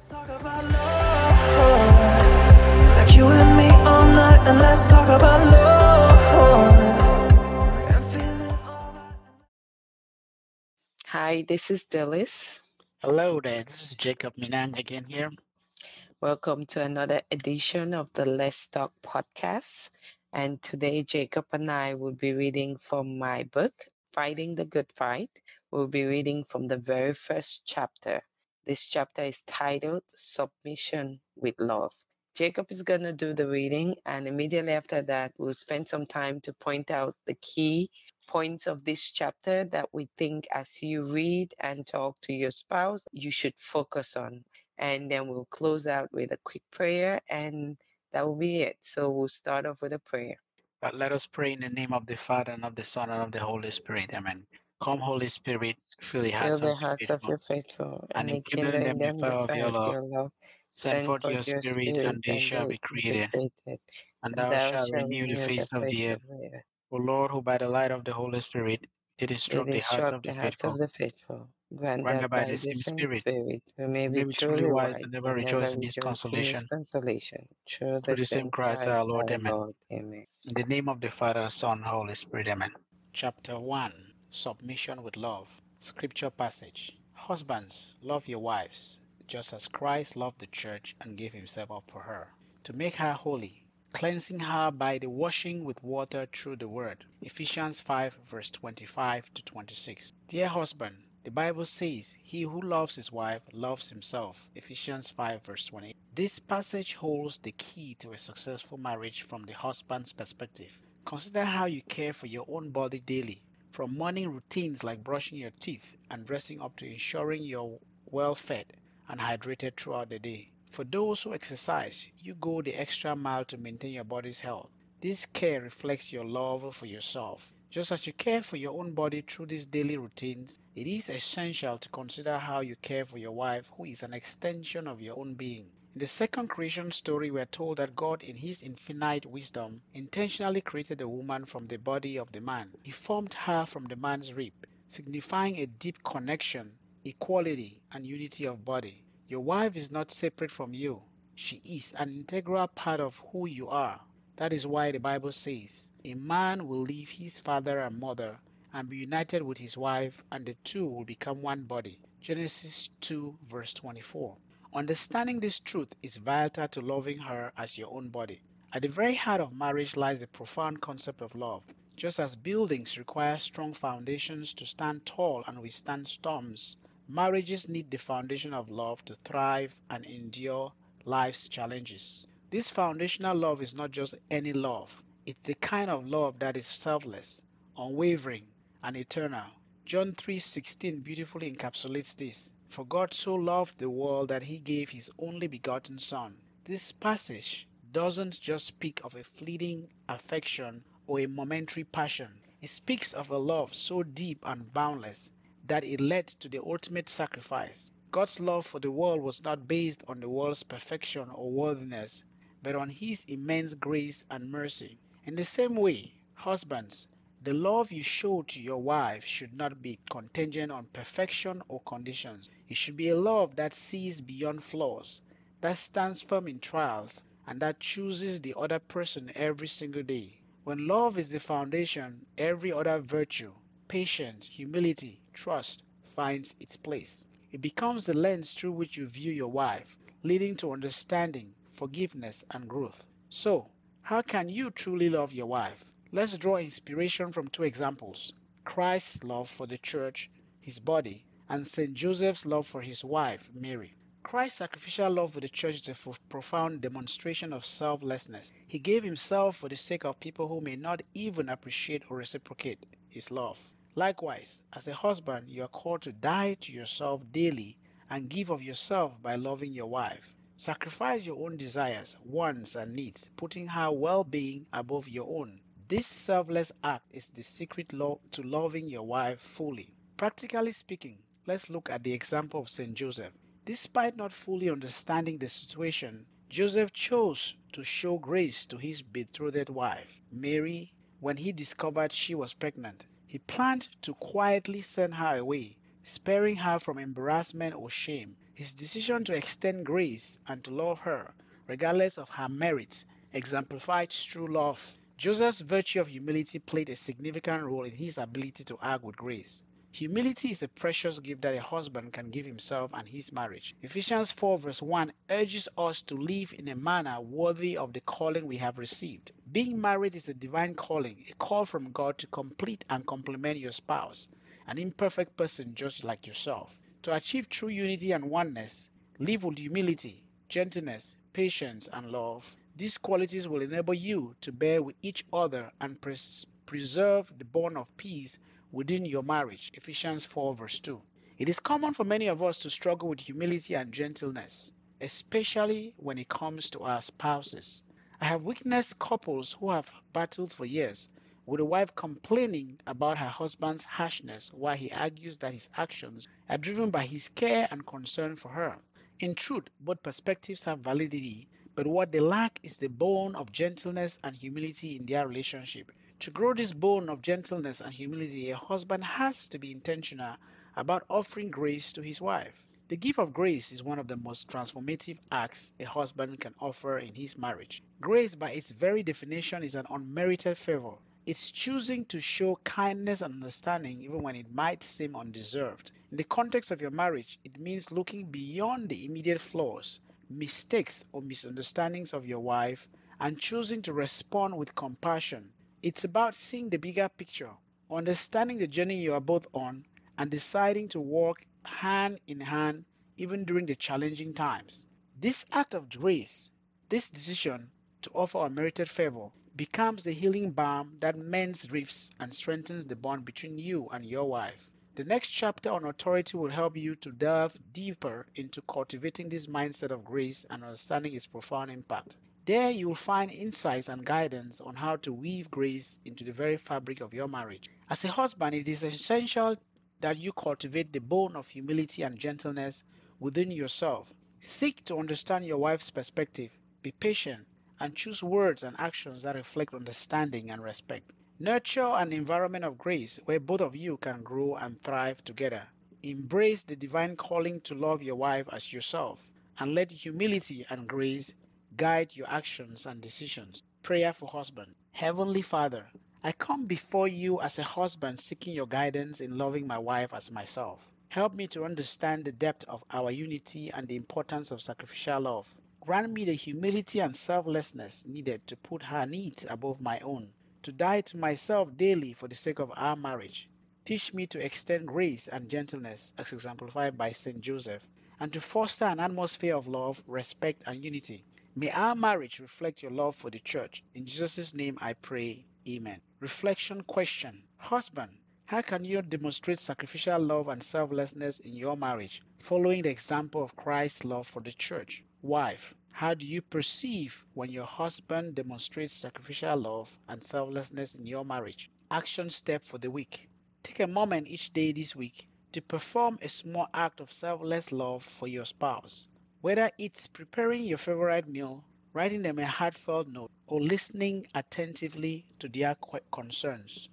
Let's talk about love. Like you and me all night, and let's talk about love. And feeling alright. Hi, this is Dillis. Hello there, this is Jacob Minang again here. Welcome to another edition of the Let's Talk podcast. And today, Jacob and I will be reading from my book, Fighting the Good Fight. We'll be reading from the very first chapter. This chapter is titled Submission with Love. Jacob is going to do the reading, and immediately after that, we'll spend some time to point out the key points of this chapter that we think as you read and talk to your spouse, you should focus on. And then we'll close out with a quick prayer, and that will be it. So we'll start off with a prayer. But let us pray in the name of the Father and of the Son and of the Holy Spirit. Amen. Come, Holy Spirit, fill the hearts, of, the hearts of your faithful and and enkindle in them the fire of your of love. your love. Send forth your Spirit, and they shall be created, created, and and thou thou shalt renew the face of the earth. the earth. O Lord, who by the light of the Holy Spirit did instruct the hearts of the hearts faithful, of the faithful. Grant that by the same Spirit Spirit we may be be truly wise and never rejoice in his consolation. consolation. Through the same Christ our Lord. our Amen. Lord. Amen. In the name of the Father, Son, Holy Spirit. Amen. Chapter 1 Submission with Love. Scripture passage Husbands, love your wives, just as Christ loved the church and gave himself up for her, to make her holy, cleansing her by the washing with water through the word. Ephesians 5, verse 25 to 26. Dear husband, the Bible says, He who loves his wife loves himself. Ephesians 5, verse 20. This passage holds the key to a successful marriage from the husband's perspective. Consider how you care for your own body daily, from morning routines like brushing your teeth and dressing up to ensuring you're well fed and hydrated throughout the day. For those who exercise, you go the extra mile to maintain your body's health. This care reflects your love for yourself. Just as you care for your own body through these daily routines, it is essential to consider how you care for your wife, who is an extension of your own being. In the second creation story, we are told that God, in His infinite wisdom, intentionally created a woman from the body of the man. He formed her from the man's rib, signifying a deep connection, equality, and unity of body. Your wife is not separate from you, she is an integral part of who you are. That is why the Bible says, A man will leave his father and mother and be united with his wife, and the two will become one body. Genesis 2, verse 24. Understanding this truth is vital to loving her as your own body. At the very heart of marriage lies the profound concept of love. Just as buildings require strong foundations to stand tall and withstand storms, marriages need the foundation of love to thrive and endure life's challenges. This foundational love is not just any love, it's the kind of love that is selfless, unwavering, and eternal. John 3:16 beautifully encapsulates this. For God so loved the world that he gave his only begotten son. This passage doesn't just speak of a fleeting affection or a momentary passion. It speaks of a love so deep and boundless that it led to the ultimate sacrifice. God's love for the world was not based on the world's perfection or worthiness, but on his immense grace and mercy. In the same way, husbands, the love you show to your wife should not be contingent on perfection or conditions. It should be a love that sees beyond flaws, that stands firm in trials, and that chooses the other person every single day. When love is the foundation, every other virtue, patience, humility, trust, finds its place. It becomes the lens through which you view your wife, leading to understanding, forgiveness, and growth. So, how can you truly love your wife? Let's draw inspiration from two examples Christ's love for the church, his body, and St. Joseph's love for his wife, Mary. Christ's sacrificial love for the church is a profound demonstration of selflessness. He gave himself for the sake of people who may not even appreciate or reciprocate his love. Likewise, as a husband, you are called to die to yourself daily and give of yourself by loving your wife. Sacrifice your own desires, wants, and needs, putting her well being above your own. This selfless act is the secret law to loving your wife fully. Practically speaking, let's look at the example of St. Joseph. Despite not fully understanding the situation, Joseph chose to show grace to his betrothed wife, Mary, when he discovered she was pregnant. He planned to quietly send her away, sparing her from embarrassment or shame. His decision to extend grace and to love her, regardless of her merits, exemplified true love. Joseph's virtue of humility played a significant role in his ability to act with grace. Humility is a precious gift that a husband can give himself and his marriage. Ephesians 4 verse 1 urges us to live in a manner worthy of the calling we have received. Being married is a divine calling, a call from God to complete and complement your spouse, an imperfect person just like yourself. To achieve true unity and oneness, live with humility, gentleness, patience, and love. These qualities will enable you to bear with each other and pres- preserve the bond of peace within your marriage. Ephesians 4, verse 2. It is common for many of us to struggle with humility and gentleness, especially when it comes to our spouses. I have witnessed couples who have battled for years with a wife complaining about her husband's harshness while he argues that his actions are driven by his care and concern for her. In truth, both perspectives have validity, but what they lack is the bone of gentleness and humility in their relationship. To grow this bone of gentleness and humility, a husband has to be intentional about offering grace to his wife. The gift of grace is one of the most transformative acts a husband can offer in his marriage. Grace, by its very definition, is an unmerited favor. It's choosing to show kindness and understanding even when it might seem undeserved. In the context of your marriage, it means looking beyond the immediate flaws, mistakes, or misunderstandings of your wife and choosing to respond with compassion. It's about seeing the bigger picture, understanding the journey you are both on, and deciding to walk hand in hand even during the challenging times. This act of grace, this decision to offer unmerited favor, becomes the healing balm that mends rifts and strengthens the bond between you and your wife. The next chapter on authority will help you to delve deeper into cultivating this mindset of grace and understanding its profound impact. There you will find insights and guidance on how to weave grace into the very fabric of your marriage. As a husband, it is essential that you cultivate the bone of humility and gentleness within yourself. Seek to understand your wife's perspective, be patient, and choose words and actions that reflect understanding and respect. Nurture an environment of grace where both of you can grow and thrive together. Embrace the divine calling to love your wife as yourself and let humility and grace guide your actions and decisions. Prayer for husband. Heavenly Father, I come before you as a husband seeking your guidance in loving my wife as myself. Help me to understand the depth of our unity and the importance of sacrificial love. Grant me the humility and selflessness needed to put her needs above my own, to die to myself daily for the sake of our marriage. Teach me to extend grace and gentleness as exemplified by St. Joseph, and to foster an atmosphere of love, respect, and unity. May our marriage reflect your love for the church. In Jesus' name I pray. Amen. Reflection question Husband, how can you demonstrate sacrificial love and selflessness in your marriage, following the example of Christ's love for the church? Wife, how do you perceive when your husband demonstrates sacrificial love and selflessness in your marriage? Action step for the week. Take a moment each day this week to perform a small act of selfless love for your spouse. Whether it's preparing your favorite meal, writing them a heartfelt note, or listening attentively to their concerns.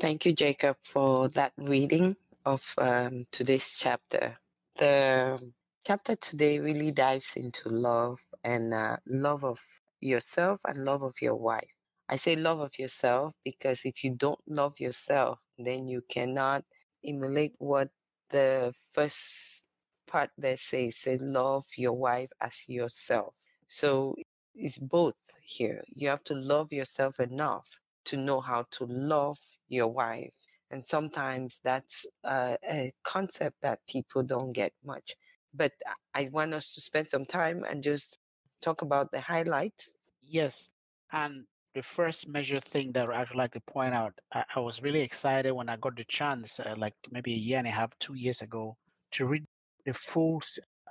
Thank you, Jacob, for that reading of um, today's chapter. The chapter today really dives into love and uh, love of yourself and love of your wife. I say love of yourself because if you don't love yourself, then you cannot emulate what the first part there says, say love your wife as yourself. So it's both here. You have to love yourself enough to know how to love your wife. And sometimes that's uh, a concept that people don't get much. But I want us to spend some time and just talk about the highlights. Yes. And the first major thing that I'd like to point out, I, I was really excited when I got the chance, uh, like maybe a year and a half, two years ago, to read the full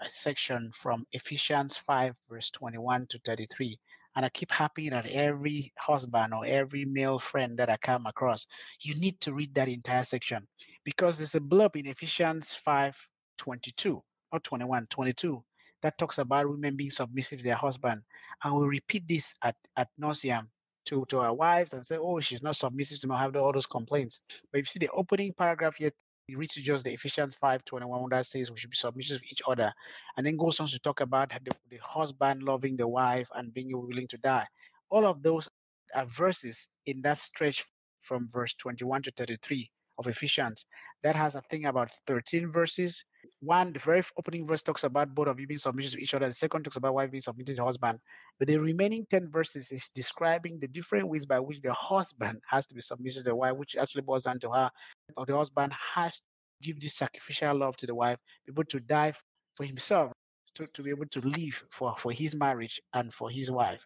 section from Ephesians 5, verse 21 to 33. And I keep happy that every husband or every male friend that I come across, you need to read that entire section because there's a blurb in Ephesians 5, 22 or 21, 22 that talks about women being submissive to their husband. And we repeat this at, at nauseam to, to our wives and say, oh, she's not submissive to me, I have all those complaints. But if you see the opening paragraph here it reads just the Ephesians 5 21 that says we should be submissive to each other, and then goes on to talk about the, the husband loving the wife and being willing to die. All of those are verses in that stretch from verse 21 to 33 of Ephesians. That has a thing about 13 verses. One, the very opening verse talks about both of you being submitted to each other. The second talks about wife being submitted to husband. But the remaining 10 verses is describing the different ways by which the husband has to be submitted to the wife, which actually boils down to her. Or the husband has to give this sacrificial love to the wife, be able to die for himself, to, to be able to live for, for his marriage and for his wife.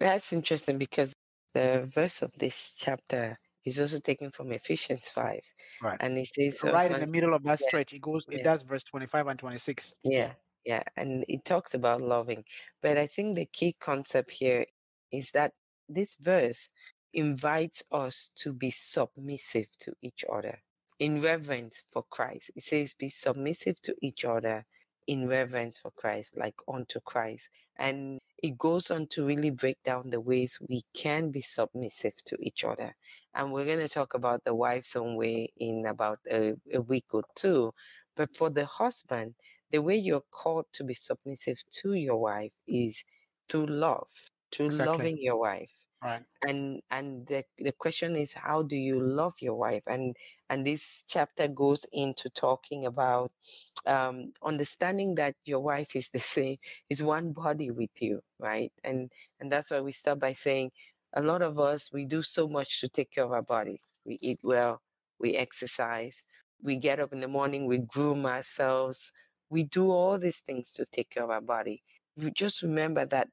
That's interesting because the verse of this chapter is also taken from Ephesians 5. Right. And it says, right in the middle of that yeah, stretch, it goes, it yeah. does verse 25 and 26. Yeah, yeah. And it talks about loving. But I think the key concept here is that this verse invites us to be submissive to each other in reverence for Christ. It says, be submissive to each other in reverence for Christ, like unto Christ. And it goes on to really break down the ways we can be submissive to each other. And we're going to talk about the wife's own way in about a, a week or two. But for the husband, the way you're called to be submissive to your wife is through love, to Exactly. loving your wife. Right. And and the, the question is how do you love your wife? And and this chapter goes into talking about um, understanding that your wife is the same, is one body with you, right? And and that's why we start by saying a lot of us we do so much to take care of our body. We eat well, we exercise, we get up in the morning, we groom ourselves, we do all these things to take care of our body. You just remember that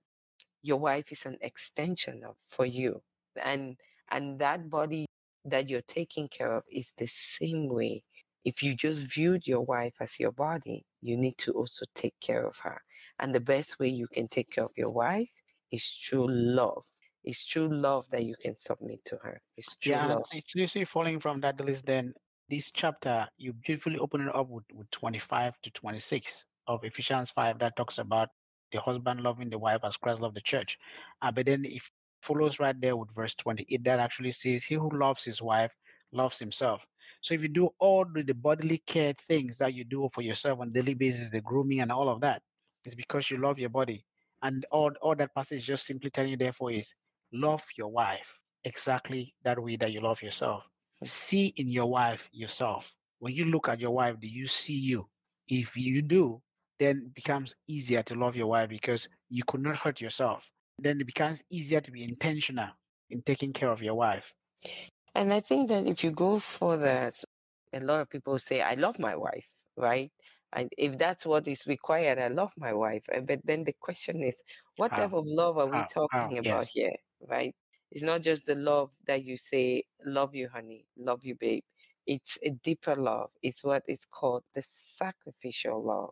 your wife is an extension of for you. And and that body that you're taking care of is the same way. If you just viewed your wife as your body, you need to also take care of her. And the best way you can take care of your wife is through love. It's true love that you can submit to her. It's true Yeah, love. so it's usually following from that list, then this chapter, you beautifully open it up with, with 25 to 26 of Ephesians 5 that talks about the husband loving the wife as Christ loved the church. Uh, but then it follows right there with verse 28 that actually says, He who loves his wife loves himself. So if you do all the, bodily care things that you do for yourself on a daily basis, the grooming and all of that, it's because you love your body. And all, all that passage just simply telling you, therefore, is love your wife exactly that way that you love yourself. See in your wife yourself. When you look at your wife, do you see you? If you do, then it becomes easier to love your wife because you could not hurt yourself. Then it becomes easier to be intentional in taking care of your wife. And I think that if you go for that, a lot of people say, I love my wife, right? And if that's what is required, I love my wife. But then the question is, what How? type of love are we How? How? talking about Yes. here, right? It's not just the love that you say, love you, honey, love you, babe. It's a deeper love. It's what is called the sacrificial love.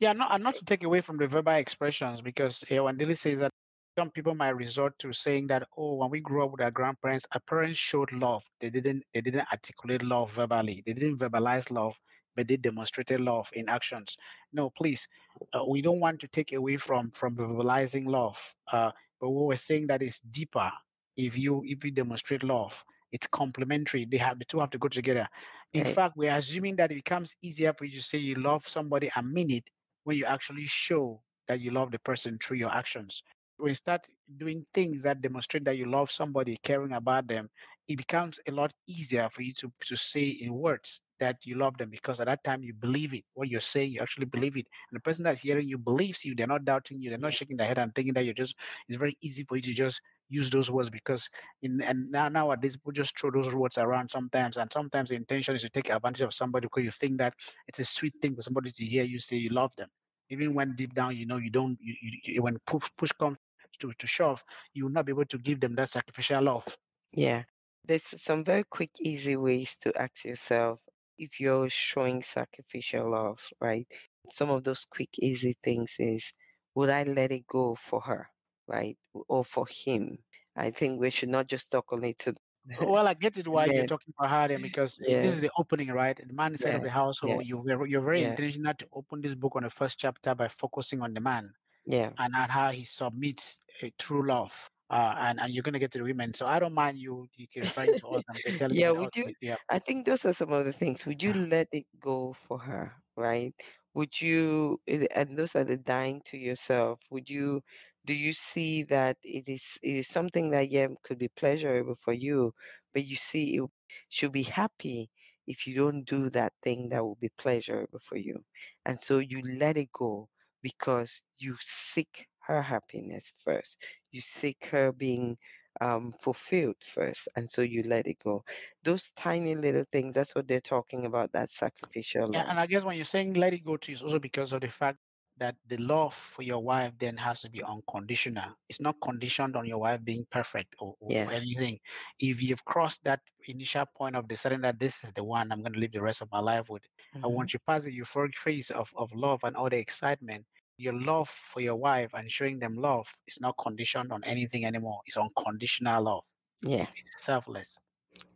Yeah, not, and not to take away from the verbal expressions, because uh, when Dilly says that some people might resort to saying that, oh, when we grew up with our grandparents, our parents showed love. They didn't they didn't articulate love verbally. They didn't verbalize love, but they demonstrated love in actions. No, please, uh, we don't want to take away from from verbalizing love. Uh, but what we're saying that is deeper. If you if you demonstrate love, it's complementary. They have the two have to go together. In Right. fact, we're assuming that it becomes easier for you to say you love somebody and mean it when you actually show that you love the person through your actions. When you start doing things that demonstrate that you love somebody, caring about them, it becomes a lot easier for you to, to say in words that you love them because at that time you believe it. What you're saying, you actually believe it. And the person that's hearing you believes you. They're not doubting you. They're not shaking their head and thinking that you're just, it's very easy for you to just use those words because in and now nowadays people just throw those words around sometimes and sometimes the intention is to take advantage of somebody because you think that it's a sweet thing for somebody to hear you say you love them even when deep down you know you don't you, you, when push, push comes to, to shove you will not be able to give them that sacrificial love Yeah. There's some very quick, easy ways to ask yourself if you're showing sacrificial love, right? Some of those quick, easy things is would I let it go for her, right? Or for him? I think we should not just talk only to well i get it why you're talking about her because uh, Yeah. this is the opening right the man is head of the household you you're, you're very yeah. intentional to open this book on the first chapter by focusing on the man yeah, and, and how he submits a true love uh, and and you're gonna get to the women. So I don't mind you, you referring to us and telling yeah, would you? yeah, I think those are some of the things. Would you Uh. let it go for her, right? Would you, eh, and those are the dying to yourself. Would you, do you see that it is it is something that yeah could be pleasurable for you, but you see it should be happy if you don't do that thing that will be pleasurable for you, and so you let it go because you seek her happiness first. You seek her being um, fulfilled first, and so you let it go. Those tiny little things, that's what they're talking about, that sacrificial Yeah, love. and I guess when you're saying let it go to is also because of the fact that the love for your wife then has to be unconditional. It's not conditioned on your wife being perfect or, or Yeah. anything. If you've crossed that initial point of deciding that this is the one I'm going to live the rest of my life with, and Mhm. once you pass the euphoric phase of, of love and all the excitement, your love for your wife and showing them love is not conditioned on anything anymore. It's unconditional love. Yeah. It's selfless.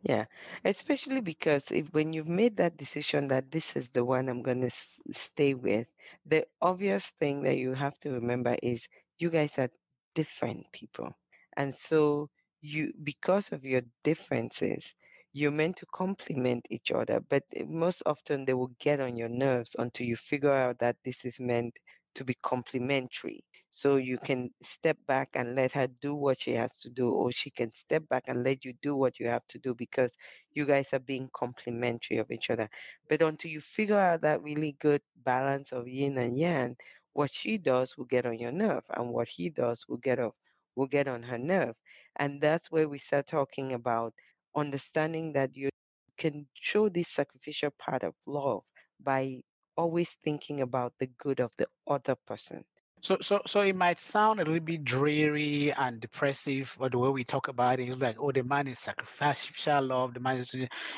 Yeah, especially because if when you've made that decision that this is the one I'm going to s- stay with, the obvious thing that you have to remember is you guys are different people. And so you because of your differences, you're meant to complement each other, but most often they will get on your nerves until you figure out that this is meant to be complementary. So you can step back and let her do what she has to do, or she can step back and let you do what you have to do because you guys are being complementary of each other. But until you figure out that really good balance of yin and yang, what she does will get on your nerve, and what he does will get off will get on her nerve. And that's where we start talking about understanding that you can show this sacrificial part of love by always thinking about the good of the other person. So, so, so it might sound a little bit dreary and depressive, or the way we talk about it is like, oh, the man is sacrificial love, the man is.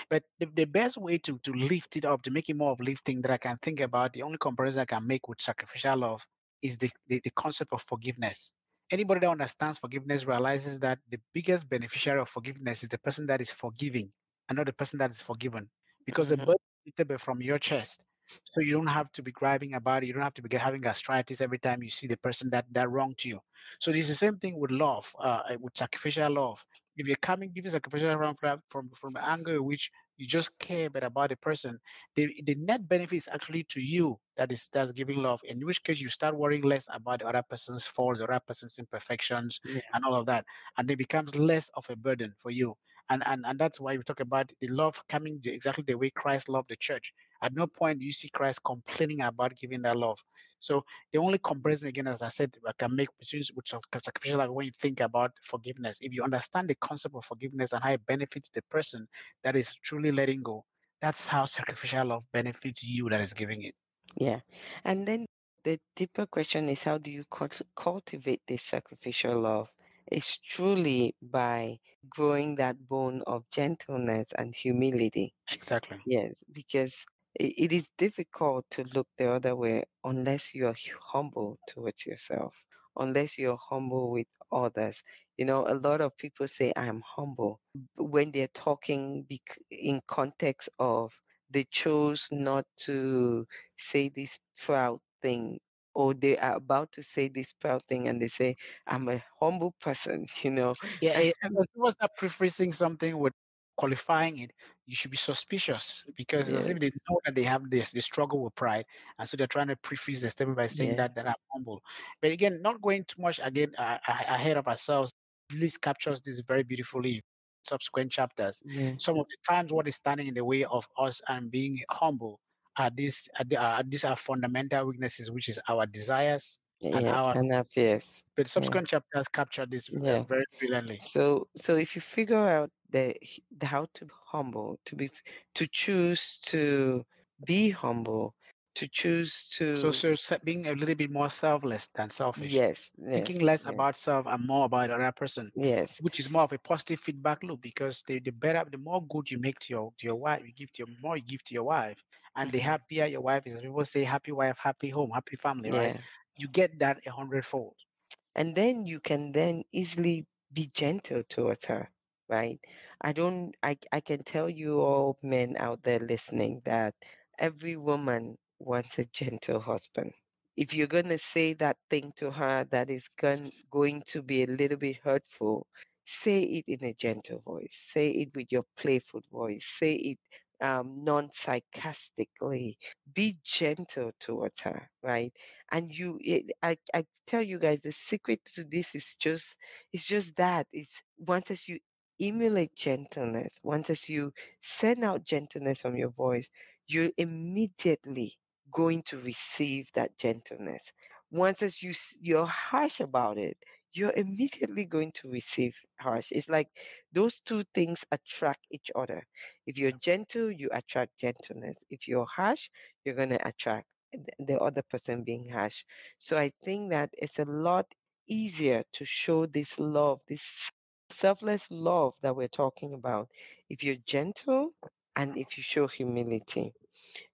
But the, the best way to to lift it up, to make it more uplifting, that I can think about, the only comparison I can make with sacrificial love is the, the, the concept of forgiveness. Anybody that understands forgiveness realizes that the biggest beneficiary of forgiveness is the person that is forgiving, and not the person that is forgiven, because the Mhm. burden is lifted from your chest so you don't have to be griping about it. You don't have to be having gastritis every time you see the person that that wronged you. So it's the same thing with love, uh, uh, with sacrificial love. If you're coming giving sacrificial love from from from the angle in which you just care but about the person, the the net benefit is actually to you that is that's giving love. In which case you start worrying less about the other person's fault, the other person's imperfections, Yeah. and all of that, and it becomes less of a burden for you. And and and that's why we talk about the love coming the, exactly the way Christ loved the church. At no point do you see Christ complaining about giving that love. So the only comparison, again, as I said, I can make between with sacrificial love when you think about forgiveness. If you understand the concept of forgiveness and how it benefits the person that is truly letting go, that's how sacrificial love benefits you that is giving it. Yeah. And then the deeper question is how do you cult- cultivate this sacrificial love? It's truly by growing that bone of gentleness and humility. Exactly. Yes, because it is difficult to look the other way unless you are humble towards yourself, unless you're humble with others. You know, a lot of people say, I'm humble when they're talking in context of they chose not to say this proud thing or they are about to say this proud thing and they say, I'm a humble person, you know. Yeah, and if people start prefacing something with qualifying it, you should be suspicious because as if they know that they have this, they struggle with pride, and so they're trying to preface the statement by saying yeah, that that I'm humble. But again, not going too much again uh, ahead of ourselves. List captures this very beautifully. in Subsequent chapters. yeah, Some of the times, what is standing in the way of us and being humble are these are, the- are these are fundamental weaknesses, which is our desires and yeah, our. and have fears. But Yeah. subsequent chapters capture this Yeah. very brilliantly. So, so if you figure out the, the how to be humble, to be to choose to be humble, to choose to so se- being a little bit more selfless than selfish, yes, thinking yes, less about self and more about the other person, yes, which is more of a positive feedback loop because the, the better, the more good you make to your to your wife, you give to your more you give to your wife, and the mhm, happier your wife is. People say happy wife, happy home, happy family, right? You get that a hundredfold. and then you can then easily be gentle towards her, right? I don't, I, I can tell you all men out there listening that every woman wants a gentle husband. if you're going to say that thing to her that is going, going to be a little bit hurtful, say it in a gentle voice. Say it with your playful voice. Say it um, non sarcastically. Be gentle towards her, right? And you, it, I, I tell you guys, the secret to this is just, it's just that. It's once as you emulate gentleness, once as you send out gentleness from your voice, you're immediately going to receive that gentleness. Once as you you're harsh about it, you're immediately going to receive harsh. It's like those two things attract each other. If you're gentle, you attract gentleness. If you're harsh, you're going to attract the other person being harsh. So I think that it's a lot easier to show this love, this selfless love that we're talking about, if you're gentle and if you show humility.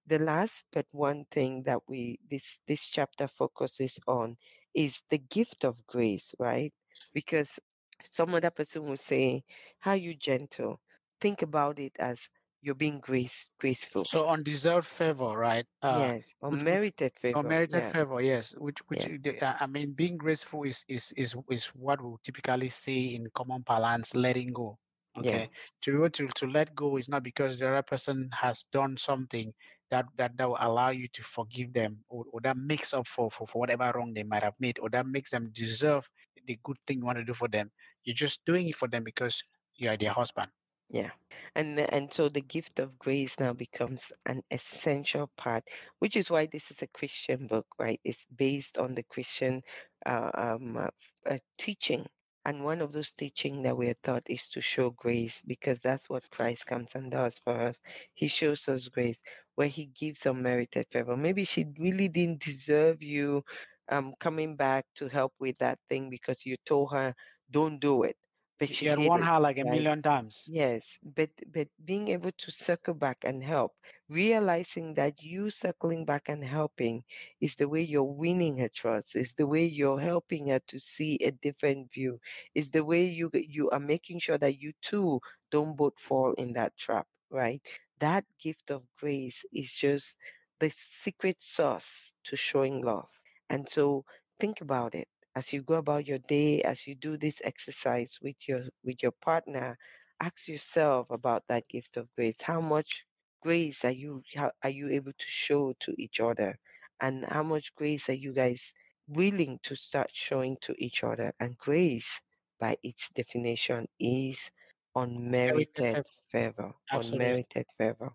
The last but one thing that we this this chapter focuses on is the gift of grace, right? Because some other person will say, How you gentle? Think about it as you're being grace graceful. So undeserved favor, right? Uh, yes, unmerited favor. Unmerited yeah. favor, yes. Which, which yeah. I mean, being graceful is is is is what we typically say in common parlance, letting go. Okay, yeah. to be able to to let go is not because the other person has done something that that, that will allow you to forgive them, or, or that makes up for, for for whatever wrong they might have made, or that makes them deserve the good thing you want to do for them. You're just doing it for them because you are their husband. Yeah. And and so the gift of grace now becomes an essential part, which is why this is a Christian book, right? It's based on the Christian uh, um, uh, uh, teaching. And one of those teaching that we're taught is to show grace because that's what Christ comes and does for us. He shows us grace where he gives unmerited favor. Maybe she really didn't deserve you um, coming back to help with that thing because you told her, don't do it but she, she had won her like a right? million times. Yes, but but being able to circle back and help, realizing that you circling back and helping is the way you're winning her trust, is the way you're helping her to see a different view, is the way you you are making sure that you too don't both fall in that trap, right? That gift of grace is just the secret sauce to showing love. And so think about it as you go about your day, as you do this exercise with your with your partner, ask yourself about that gift of grace. How much grace are you how, are you able to show to each other, and how much grace are you guys willing to start showing to each other? And grace, by its definition, is unmerited favor. Absolutely. Unmerited favor.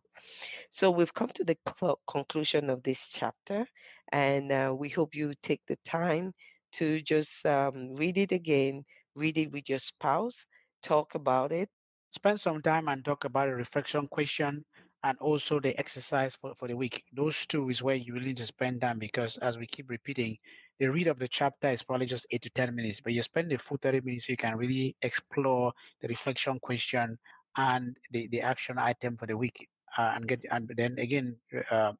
So we've come to the cl- conclusion of this chapter, and uh, we hope you take the time to just um, read it again, read it with your spouse, talk about it. Spend some time and talk about a reflection question and also the exercise for, for the week. Those two is where you really need to spend time because as we keep repeating, the read of the chapter is probably just eight to 10 minutes, but you spend the full 30 minutes, you can really explore the reflection question and the, the action item for the week uh, and get and then again uh,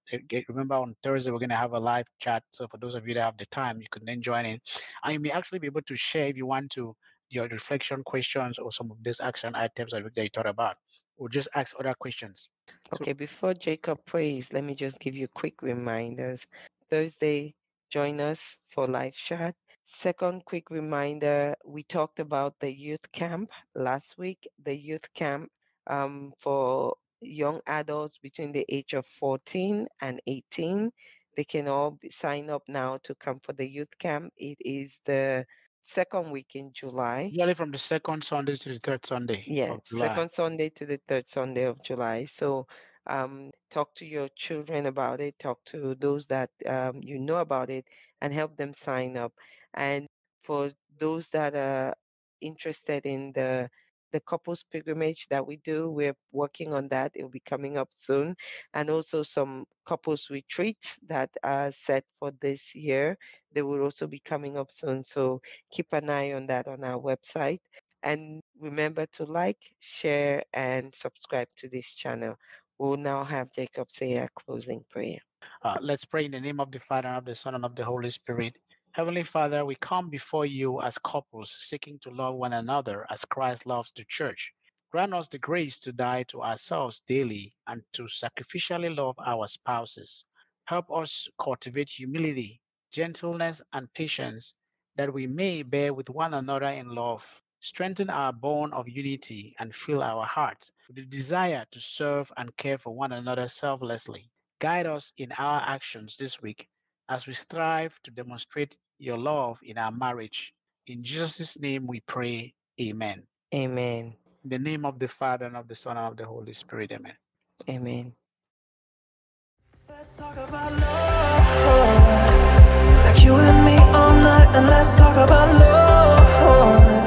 remember on thursday we're going to have a live chat. So for those of you that have the time you can then join in. And you may actually be able to share if you want to your reflection questions or some of these action items that you thought about or just ask other questions. Okay so, before jacob prays let me just give you quick reminders. Thursday join us for live chat. Second quick reminder, we talked about the youth camp last week. The youth camp um, for young adults between the age of 14 and 18. They can all be, sign up now to come for the youth camp. It is the second week in July. Usually from the second Sunday to the third Sunday. Yes, second Sunday to the third Sunday of July. So um, talk to your children about it, talk to those that um, you know about it, and help them sign up. And for those that are interested in the the couples pilgrimage that we do. We're working on that. It will be coming up soon. And also some couples retreats that are set for this year. They will also be coming up soon. So keep an eye on that on our website. And remember to like, share, and subscribe to this channel. We'll now have Jacob say a closing prayer. Uh, let's pray in the name of the Father, and of the Son, and of the Holy Spirit. Heavenly Father, we come before you as couples seeking to love one another as Christ loves the church. Grant us the grace to die to ourselves daily and to sacrificially love our spouses. Help us cultivate humility gentleness, and patience, that we may bear with one another in love, strengthen our bond of unity, and fill our hearts with the desire to serve and care for one another selflessly. Guide us in our actions this week as we strive to demonstrate your love in our marriage. In Jesus' name we pray. Amen. Amen. In the name of the Father and of the Son and of the Holy Spirit. Amen. Amen. Let's talk about love. Like you and me all night, and let's talk about love.